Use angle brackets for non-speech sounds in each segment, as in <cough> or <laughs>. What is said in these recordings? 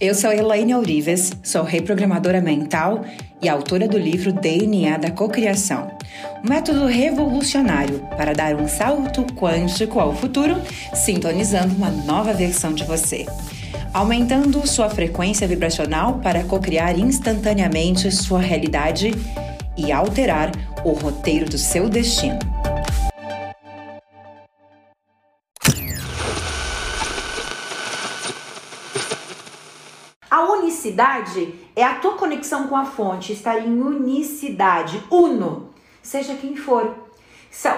Eu sou Elaine Ourives, sou reprogramadora mental e autora do livro DNA da Cocriação, um método revolucionário para dar um salto quântico ao futuro, sintonizando uma nova versão de você, aumentando sua frequência vibracional para cocriar instantaneamente sua realidade e alterar o roteiro do seu destino. Unicidade é a tua conexão com a fonte, estar em unicidade, uno, seja quem for.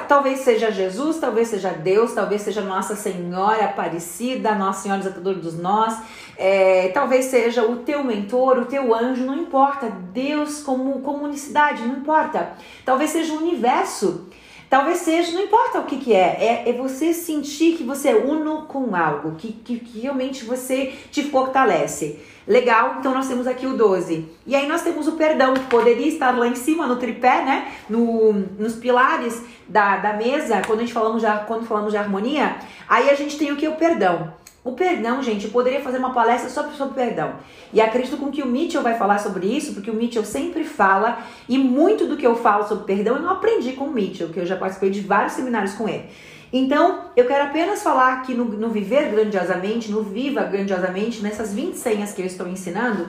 Talvez seja Jesus, talvez seja Deus, talvez seja Nossa Senhora Aparecida, Nossa Senhora Desatadora dos Nós, é, talvez seja o teu mentor, o teu anjo, não importa. Deus como, como unicidade, não importa. Talvez seja o universo, talvez seja, não importa o que, que é, é, é você sentir que você é uno com algo, que, que, que realmente você te fortalece. Legal, então nós temos aqui o 12. E aí nós temos o perdão, que poderia estar lá em cima no tripé, né? No, nos pilares da, da mesa, quando a gente falamos já, quando falamos de harmonia. Aí a gente tem o que? O perdão. O perdão, gente, eu poderia fazer uma palestra só sobre perdão. E acredito com que o Mitchell vai falar sobre isso, porque o Mitchell sempre fala, e muito do que eu falo sobre perdão eu não aprendi com o Mitchell, que eu já participei de vários seminários com ele. Então, eu quero apenas falar aqui no, no Viver Grandiosamente, no Viva Grandiosamente, nessas 20 senhas que eu estou ensinando,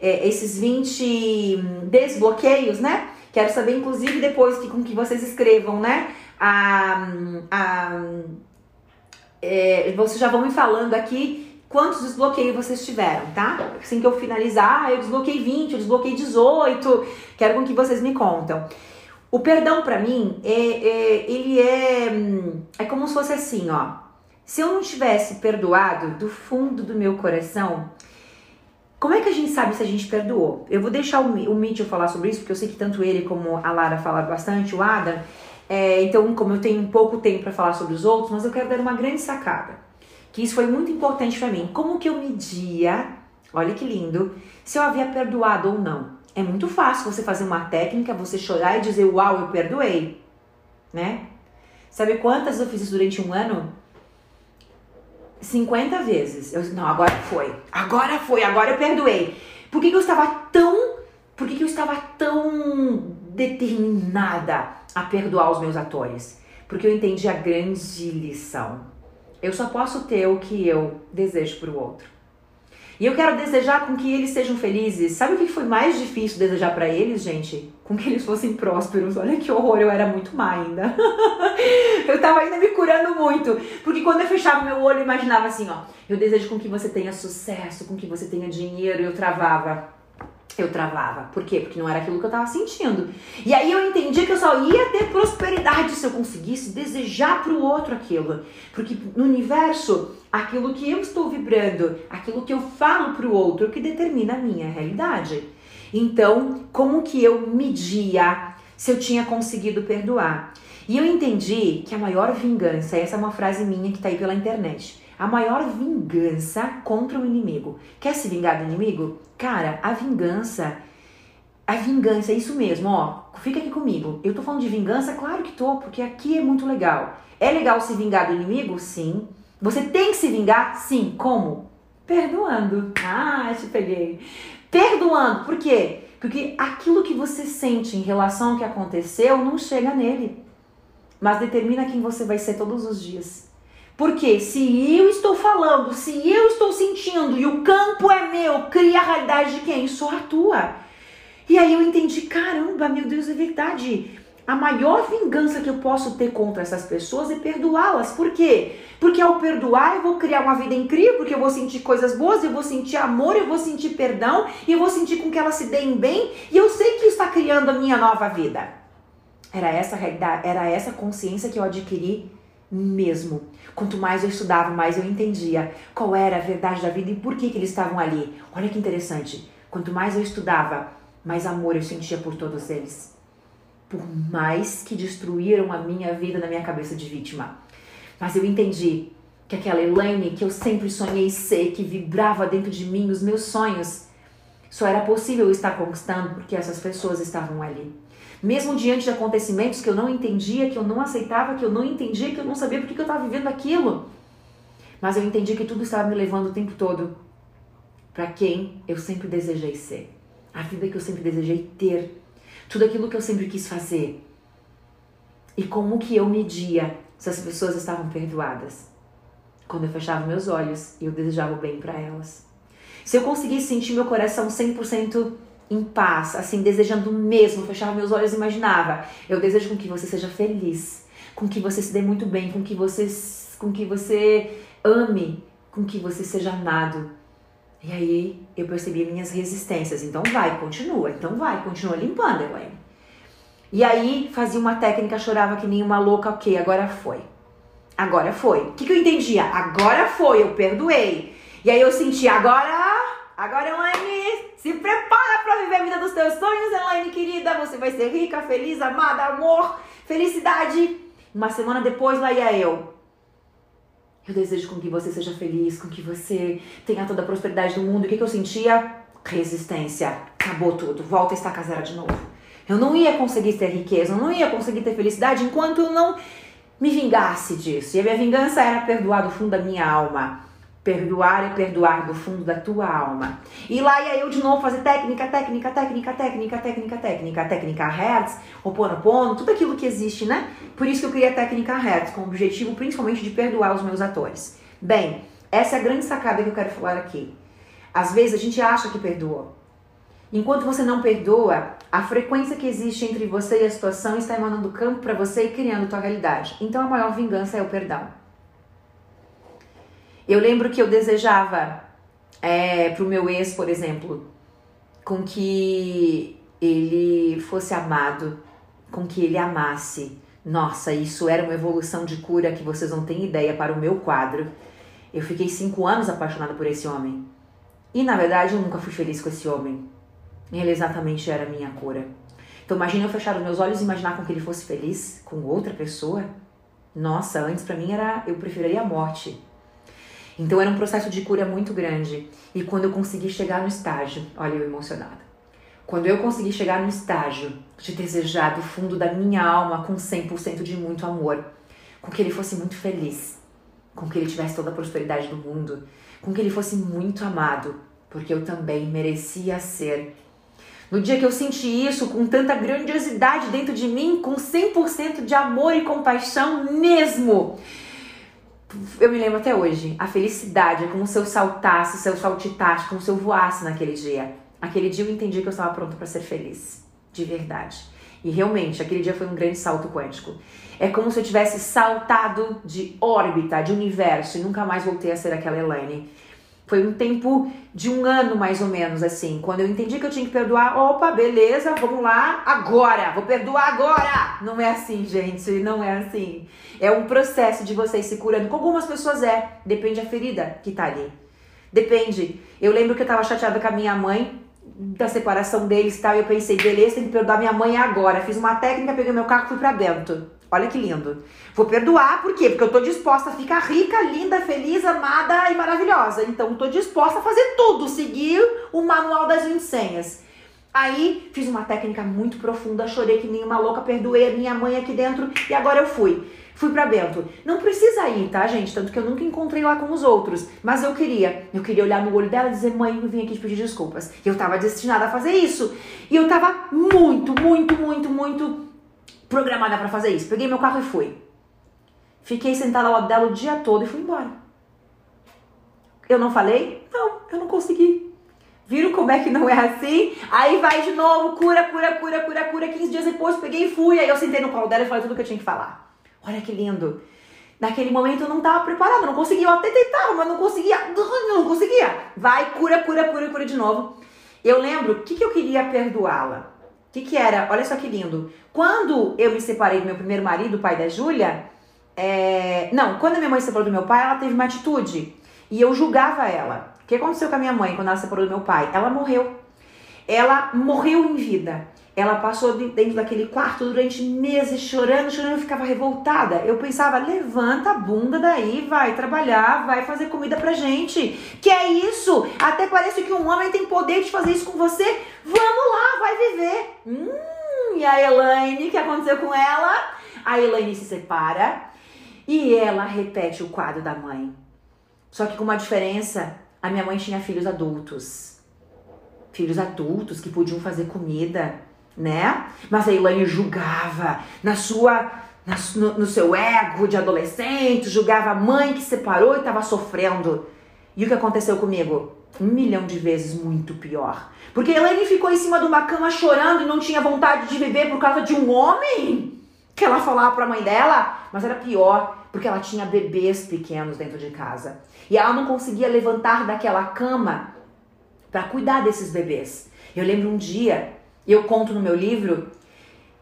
é, esses 20 desbloqueios, né? Quero saber, inclusive, depois que, com que vocês escrevam, né? A, a, é, vocês já vão me falando aqui quantos desbloqueios vocês tiveram, tá? Assim que eu finalizar, eu desbloqueei 20, eu desbloqueei 18, quero com que vocês me contam. O perdão para mim é, é, ele é é como se fosse assim, ó. Se eu não tivesse perdoado do fundo do meu coração, como é que a gente sabe se a gente perdoou? Eu vou deixar o, o Mitchell falar sobre isso, porque eu sei que tanto ele como a Lara falaram bastante, o Adam. É, então, como eu tenho pouco tempo para falar sobre os outros, mas eu quero dar uma grande sacada. Que isso foi muito importante para mim. Como que eu media, olha que lindo, se eu havia perdoado ou não. É muito fácil você fazer uma técnica, você chorar e dizer, uau, eu perdoei, né? Sabe quantas eu fiz isso durante um ano? 50 vezes. Eu não, agora foi. Agora foi, agora eu perdoei. Por que, que eu estava tão. Por que, que eu estava tão determinada a perdoar os meus atores? Porque eu entendi a grande lição. Eu só posso ter o que eu desejo para o outro. E eu quero desejar com que eles sejam felizes. Sabe o que foi mais difícil desejar para eles, gente? Com que eles fossem prósperos. Olha que horror, eu era muito má ainda. <laughs> eu tava ainda me curando muito. Porque quando eu fechava meu olho, eu imaginava assim, ó. Eu desejo com que você tenha sucesso, com que você tenha dinheiro. Eu travava eu travava. Por quê? Porque não era aquilo que eu tava sentindo. E aí eu entendi que eu só ia ter prosperidade se eu conseguisse desejar para o outro aquilo. Porque no universo, aquilo que eu estou vibrando, aquilo que eu falo para o outro, que determina a minha realidade. Então, como que eu media se eu tinha conseguido perdoar? E eu entendi que a maior vingança, essa é uma frase minha que tá aí pela internet a maior vingança contra o inimigo. Quer se vingar do inimigo? Cara, a vingança. A vingança é isso mesmo, ó. Fica aqui comigo. Eu tô falando de vingança? Claro que tô, porque aqui é muito legal. É legal se vingar do inimigo? Sim. Você tem que se vingar? Sim. Como? Perdoando. Ah, te peguei. Perdoando. Por quê? Porque aquilo que você sente em relação ao que aconteceu não chega nele, mas determina quem você vai ser todos os dias. Porque se eu estou falando, se eu estou sentindo e o campo é meu, cria a realidade de quem? Só a tua. E aí eu entendi, caramba, meu Deus, é verdade. A maior vingança que eu posso ter contra essas pessoas é perdoá-las. Por quê? Porque ao perdoar eu vou criar uma vida incrível, porque eu vou sentir coisas boas, eu vou sentir amor, eu vou sentir perdão, e eu vou sentir com que elas se deem bem, e eu sei que está criando a minha nova vida. Era essa realidade, era essa consciência que eu adquiri mesmo. Quanto mais eu estudava, mais eu entendia qual era a verdade da vida e por que, que eles estavam ali. Olha que interessante. Quanto mais eu estudava, mais amor eu sentia por todos eles. Por mais que destruíram a minha vida na minha cabeça de vítima. Mas eu entendi que aquela Elaine que eu sempre sonhei ser, que vibrava dentro de mim, os meus sonhos, só era possível estar conquistando porque essas pessoas estavam ali. Mesmo diante de acontecimentos que eu não entendia, que eu não aceitava, que eu não entendia, que eu não sabia por que eu estava vivendo aquilo. Mas eu entendi que tudo estava me levando o tempo todo para quem eu sempre desejei ser, a vida que eu sempre desejei ter, tudo aquilo que eu sempre quis fazer. E como que eu media se as pessoas estavam perdoadas? Quando eu fechava meus olhos e eu desejava o bem para elas. Se eu conseguisse sentir meu coração 100% em paz, assim, desejando mesmo, fechava meus olhos e imaginava, eu desejo com que você seja feliz, com que você se dê muito bem, com que você, com que você ame, com que você seja amado. E aí eu percebi minhas resistências. Então vai, continua. Então vai, continua limpando, Elaine. E aí fazia uma técnica, chorava que nem uma louca. Ok, agora foi. Agora foi. O que, que eu entendia? Agora foi, eu perdoei. E aí eu senti, agora, agora Elaine, se prepara para viver a vida dos teus sonhos, Elaine querida. Você vai ser rica, feliz, amada, amor, felicidade. Uma semana depois, lá ia eu. Eu desejo com que você seja feliz, com que você tenha toda a prosperidade do mundo. O que, que eu sentia? Resistência. Acabou tudo. Volta a estacar zero de novo. Eu não ia conseguir ter riqueza, eu não ia conseguir ter felicidade enquanto eu não me vingasse disso. E a minha vingança era perdoar do fundo da minha alma. Perdoar é perdoar do fundo da tua alma. E lá ia eu de novo fazer técnica, técnica, técnica, técnica, técnica, técnica, técnica Hertz, Oponopono, tudo aquilo que existe, né? Por isso que eu criei a técnica Hertz, com o objetivo principalmente de perdoar os meus atores. Bem, essa é a grande sacada que eu quero falar aqui. Às vezes a gente acha que perdoa. Enquanto você não perdoa, a frequência que existe entre você e a situação está emanando campo para você e criando tua realidade. Então a maior vingança é o perdão. Eu lembro que eu desejava é, pro meu ex, por exemplo, com que ele fosse amado, com que ele amasse. Nossa, isso era uma evolução de cura que vocês não têm ideia para o meu quadro. Eu fiquei cinco anos apaixonada por esse homem. E na verdade eu nunca fui feliz com esse homem. Ele exatamente era a minha cura. Então imagine eu fechar os meus olhos e imaginar com que ele fosse feliz com outra pessoa. Nossa, antes para mim era eu preferiria a morte. Então era um processo de cura muito grande. E quando eu consegui chegar no estágio, olha eu emocionada. Quando eu consegui chegar no estágio de desejar do fundo da minha alma com 100% de muito amor, com que ele fosse muito feliz, com que ele tivesse toda a prosperidade do mundo, com que ele fosse muito amado, porque eu também merecia ser. No dia que eu senti isso com tanta grandiosidade dentro de mim, com 100% de amor e compaixão mesmo, eu me lembro até hoje, a felicidade, como se eu saltasse, se eu saltitasse, como se eu voasse naquele dia. Aquele dia eu entendi que eu estava pronta para ser feliz, de verdade. E realmente, aquele dia foi um grande salto quântico. É como se eu tivesse saltado de órbita, de universo, e nunca mais voltei a ser aquela Elaine. Foi um tempo de um ano mais ou menos, assim. Quando eu entendi que eu tinha que perdoar, opa, beleza, vamos lá, agora, vou perdoar agora. Não é assim, gente, não é assim. É um processo de vocês se curando. Com algumas pessoas é, depende da ferida que tá ali. Depende. Eu lembro que eu tava chateada com a minha mãe, da separação deles e tal, e eu pensei, beleza, tem que perdoar minha mãe agora. Fiz uma técnica, peguei meu carro e fui pra Bento. Olha que lindo. Vou perdoar, por quê? Porque eu tô disposta a ficar rica, linda, feliz, amada e maravilhosa. Então, tô disposta a fazer tudo, seguir o manual das 20 senhas. Aí, fiz uma técnica muito profunda, chorei que nem uma louca, perdoei a minha mãe aqui dentro e agora eu fui. Fui para Bento. Não precisa ir, tá, gente? Tanto que eu nunca encontrei lá com os outros. Mas eu queria. Eu queria olhar no olho dela e dizer, mãe, eu vim aqui te pedir desculpas. Eu tava destinada a fazer isso. E eu tava muito, muito, muito, muito programada para fazer isso. Peguei meu carro e fui. Fiquei sentada ao lado dela o dia todo e fui embora. Eu não falei? Não, eu não consegui. Viram como é que não é assim? Aí vai de novo, cura, cura, cura, cura, cura. 15 dias depois peguei e fui. Aí eu sentei no colo dela e falei tudo que eu tinha que falar. Olha que lindo. Naquele momento eu não estava preparada, não conseguia. Eu até tentava, mas não conseguia. Não conseguia. Vai, cura, cura, cura, cura de novo. Eu lembro o que, que eu queria perdoá-la. O que, que era? Olha só que lindo. Quando eu me separei do meu primeiro marido, o pai da Júlia, é... não, quando a minha mãe se separou do meu pai, ela teve uma atitude. E eu julgava ela. O que aconteceu com a minha mãe quando ela se separou do meu pai? Ela morreu. Ela morreu em vida. Ela passou dentro daquele quarto durante meses chorando, chorando, eu ficava revoltada. Eu pensava, levanta a bunda daí, vai trabalhar, vai fazer comida pra gente. Que é isso? Até parece que um homem tem poder de fazer isso com você. Vamos lá, vai viver. Hum, e a Elaine, o que aconteceu com ela? A Elaine se separa e ela repete o quadro da mãe. Só que com uma diferença, a a minha mãe tinha filhos adultos. Filhos adultos que podiam fazer comida, né? Mas a Elaine julgava na sua no, no seu ego de adolescente, julgava a mãe que separou e estava sofrendo. E o que aconteceu comigo? Um milhão de vezes muito pior. Porque Elaine ficou em cima de uma cama chorando e não tinha vontade de viver por causa de um homem que ela falava para a mãe dela. Mas era pior, porque ela tinha bebês pequenos dentro de casa. E ela não conseguia levantar daquela cama para cuidar desses bebês. Eu lembro um dia, eu conto no meu livro,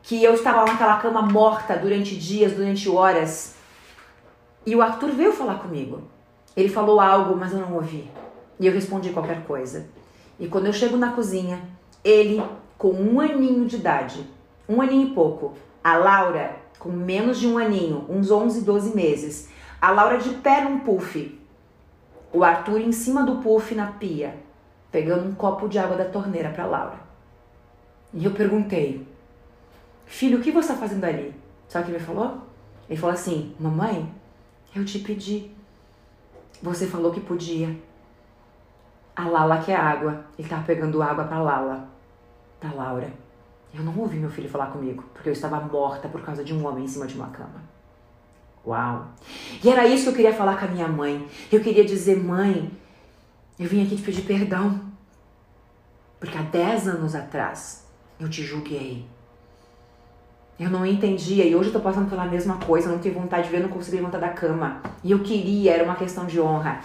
que eu estava lá naquela cama morta durante dias, durante horas. E o Arthur veio falar comigo. Ele falou algo, mas eu não ouvi. E eu respondi qualquer coisa. E quando eu chego na cozinha, ele, com um aninho de idade, um aninho e pouco, a Laura, com menos de um aninho, uns 11, 12 meses, a Laura de pé num puff, o Arthur em cima do puff na pia, pegando um copo de água da torneira para Laura. E eu perguntei: Filho, o que você está fazendo ali? Sabe o que ele falou? Ele falou assim: Mamãe, eu te pedi. Você falou que podia. A Lala quer água. Ele estava pegando água para Lala, da Laura. Eu não ouvi meu filho falar comigo, porque eu estava morta por causa de um homem em cima de uma cama. Uau! E era isso que eu queria falar com a minha mãe. Eu queria dizer, mãe, eu vim aqui te pedir perdão. Porque há 10 anos atrás eu te julguei. Eu não entendia e hoje eu tô passando pela mesma coisa, não tenho vontade de ver, não consigo levantar da cama. E eu queria, era uma questão de honra.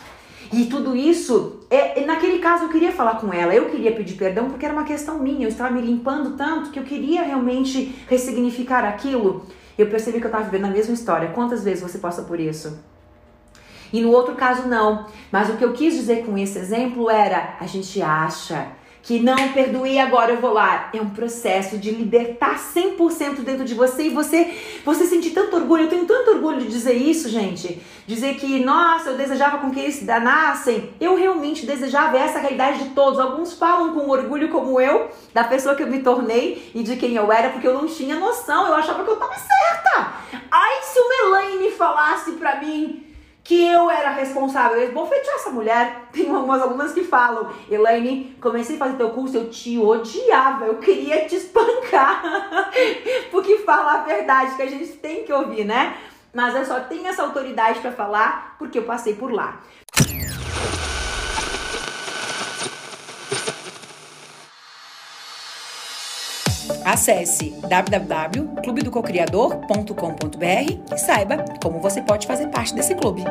E tudo isso, é, naquele caso eu queria falar com ela, eu queria pedir perdão porque era uma questão minha, eu estava me limpando tanto que eu queria realmente ressignificar aquilo. Eu percebi que eu estava vivendo a mesma história. Quantas vezes você passa por isso? E no outro caso não. Mas o que eu quis dizer com esse exemplo era: a gente acha que não perdoei agora eu vou lá. É um processo de libertar 100% dentro de você e você você sentir tanto orgulho. Eu tenho tanto orgulho de dizer isso, gente. Dizer que, nossa, eu desejava com que eles se danassem. Eu realmente desejava essa realidade de todos. Alguns falam com orgulho como eu, da pessoa que eu me tornei e de quem eu era, porque eu não tinha noção. Eu achava que eu tava certa. Ai, se o Elaine falasse pra mim que eu era responsável. Eu bofetear essa mulher. <laughs> Tem algumas alunas que falam, Elaine, comecei a fazer teu curso, eu te odiava, eu queria te espancar. <laughs> Porque fala a verdade que a gente tem que ouvir, né? Mas eu só tenho essa autoridade para falar porque eu passei por lá. Acesse www.clubedococriador.com.br e saiba como você pode fazer parte desse clube.